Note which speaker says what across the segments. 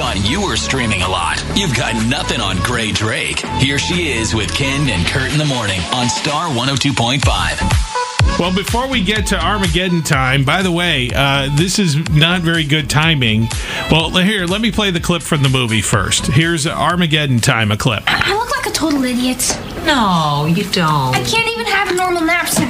Speaker 1: thought you were streaming a lot. You've got nothing on Grae Drake. Here she is with Ken and Kurt in the morning on Star 102.5.
Speaker 2: Well, before we get to Armageddon time, by the way, uh, this is not very good timing. Well, here, let me play the clip from the movie first. Here's Armageddon time, a clip.
Speaker 3: I look like a total idiot.
Speaker 4: No, you don't.
Speaker 3: I can't even have a normal knapsack.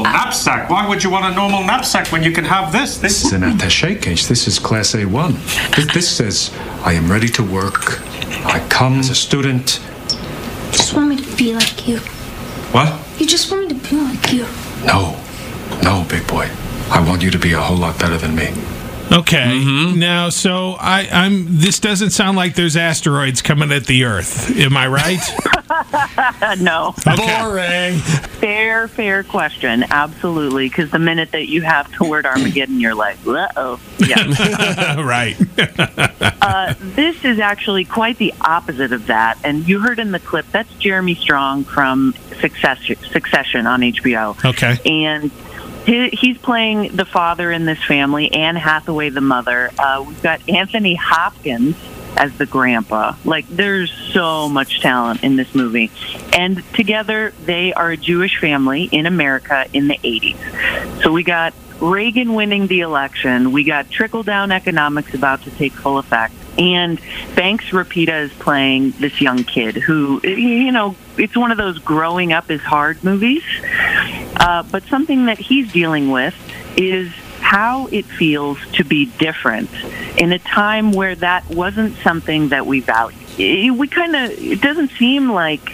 Speaker 5: A normal ah. knapsack? Why would you want a normal knapsack when you can have this? This is an attache case. This is class A1. This, this says, I am ready to work. I come as a student.
Speaker 3: You just want me to be like you.
Speaker 5: What?
Speaker 3: You just want me to be like you.
Speaker 5: No. No, big boy. I want you to be a whole lot better than me.
Speaker 2: Okay. Mm-hmm. Now, so I, I'm. This doesn't sound like there's asteroids coming at the Earth. Am I right?
Speaker 6: no.
Speaker 2: Okay.
Speaker 6: Fair, fair question. Absolutely. Because the minute that you have the word Armageddon, you're like, uh oh. Yeah.
Speaker 2: right.
Speaker 6: uh, this is actually quite the opposite of that. And you heard in the clip, that's Jeremy Strong from Succession, Succession on HBO.
Speaker 2: Okay.
Speaker 6: And he's playing the father in this family, Anne Hathaway, the mother. Uh, we've got Anthony Hopkins as the grandpa. Like, there's so much talent in this movie. And together, they are a Jewish family in America in the 80s. So we got Reagan winning the election. We got trickle down economics about to take full effect. And Banks Repeta is playing this young kid who, you know, it's one of those growing up is hard movies. Uh, but something that he's dealing with is how it feels to be different in a time where that wasn't something that we value. It, we kind of, it doesn't seem like,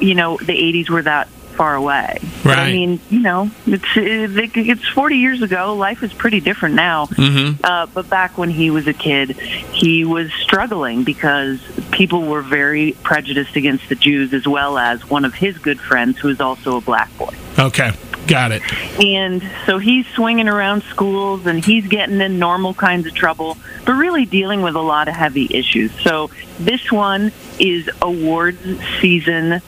Speaker 6: you know, the 80s were that far away. But, I mean, you know, it's it, it's 40 years ago. Life is pretty different now.
Speaker 2: Mm-hmm.
Speaker 6: Uh, but back when he was a kid, he was struggling because people were very prejudiced against the Jews, as well as one of his good friends, who is also a black boy.
Speaker 2: Okay. Got it.
Speaker 6: And so he's swinging around schools and he's getting in normal kinds of trouble, but really dealing with a lot of heavy issues. So this one is awards season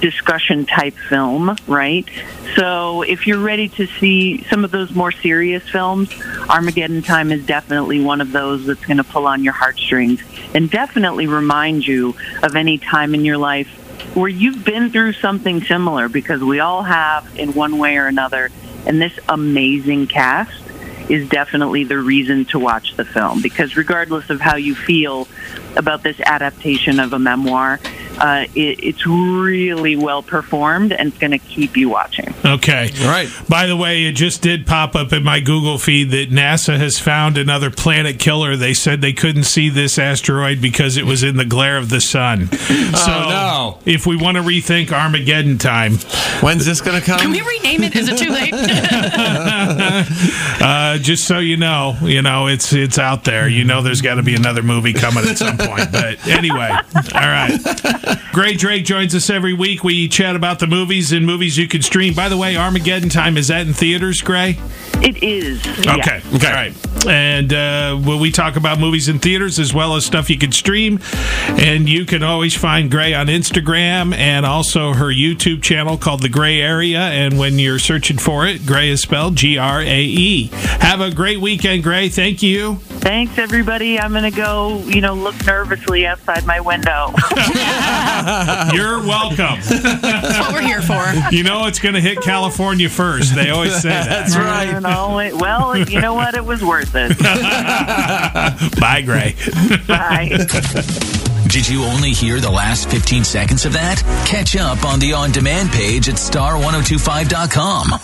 Speaker 6: discussion type film, right? So if you're ready to see some of those more serious films, Armageddon Time is definitely one of those that's going to pull on your heartstrings and definitely remind you of any time in your life where you've been through something similar because we all have in one way or another. And this amazing cast is definitely the reason to watch the film because regardless of how you feel about this adaptation of a memoir, uh, it, it's really well performed and it's going to keep you watching.
Speaker 2: Okay.
Speaker 7: Right.
Speaker 2: By the way, it just did pop up in my Google feed that NASA has found another planet killer. They said they couldn't see this asteroid because it was in the glare of the sun. So,
Speaker 7: no.
Speaker 2: if we want to rethink Armageddon time,
Speaker 7: When's this going to come?
Speaker 4: Can we rename it? Is it too late?
Speaker 2: uh, just so you know, you know it's it's out there. You know, there's got to be another movie coming at some point. But anyway, all right. Grae Drake joins us every week. We chat about the movies and movies you can stream. By the way, Armageddon time is that in theaters, Grae?
Speaker 6: It is. yeah.
Speaker 2: Okay. All right. And uh, will we talk about movies in theaters as well as stuff you can stream? And you can always find Grae on Instagram and also her YouTube channel called The Gray Area. And when you're searching for it, Grae is spelled G R A E. Have a great weekend, Grae. Thank you.
Speaker 6: Thanks, everybody. I'm going to go, you know, look nervously outside my window.
Speaker 2: You're welcome.
Speaker 4: That's what we're here for.
Speaker 2: You know it's going to hit California first. They always say that.
Speaker 7: That's right.
Speaker 6: And all it- well, you know what? It was worth it.
Speaker 2: Bye, Grae.
Speaker 6: Bye.
Speaker 1: Did you only hear the last 15 seconds of that? Catch up on the on demand page at star1025.com.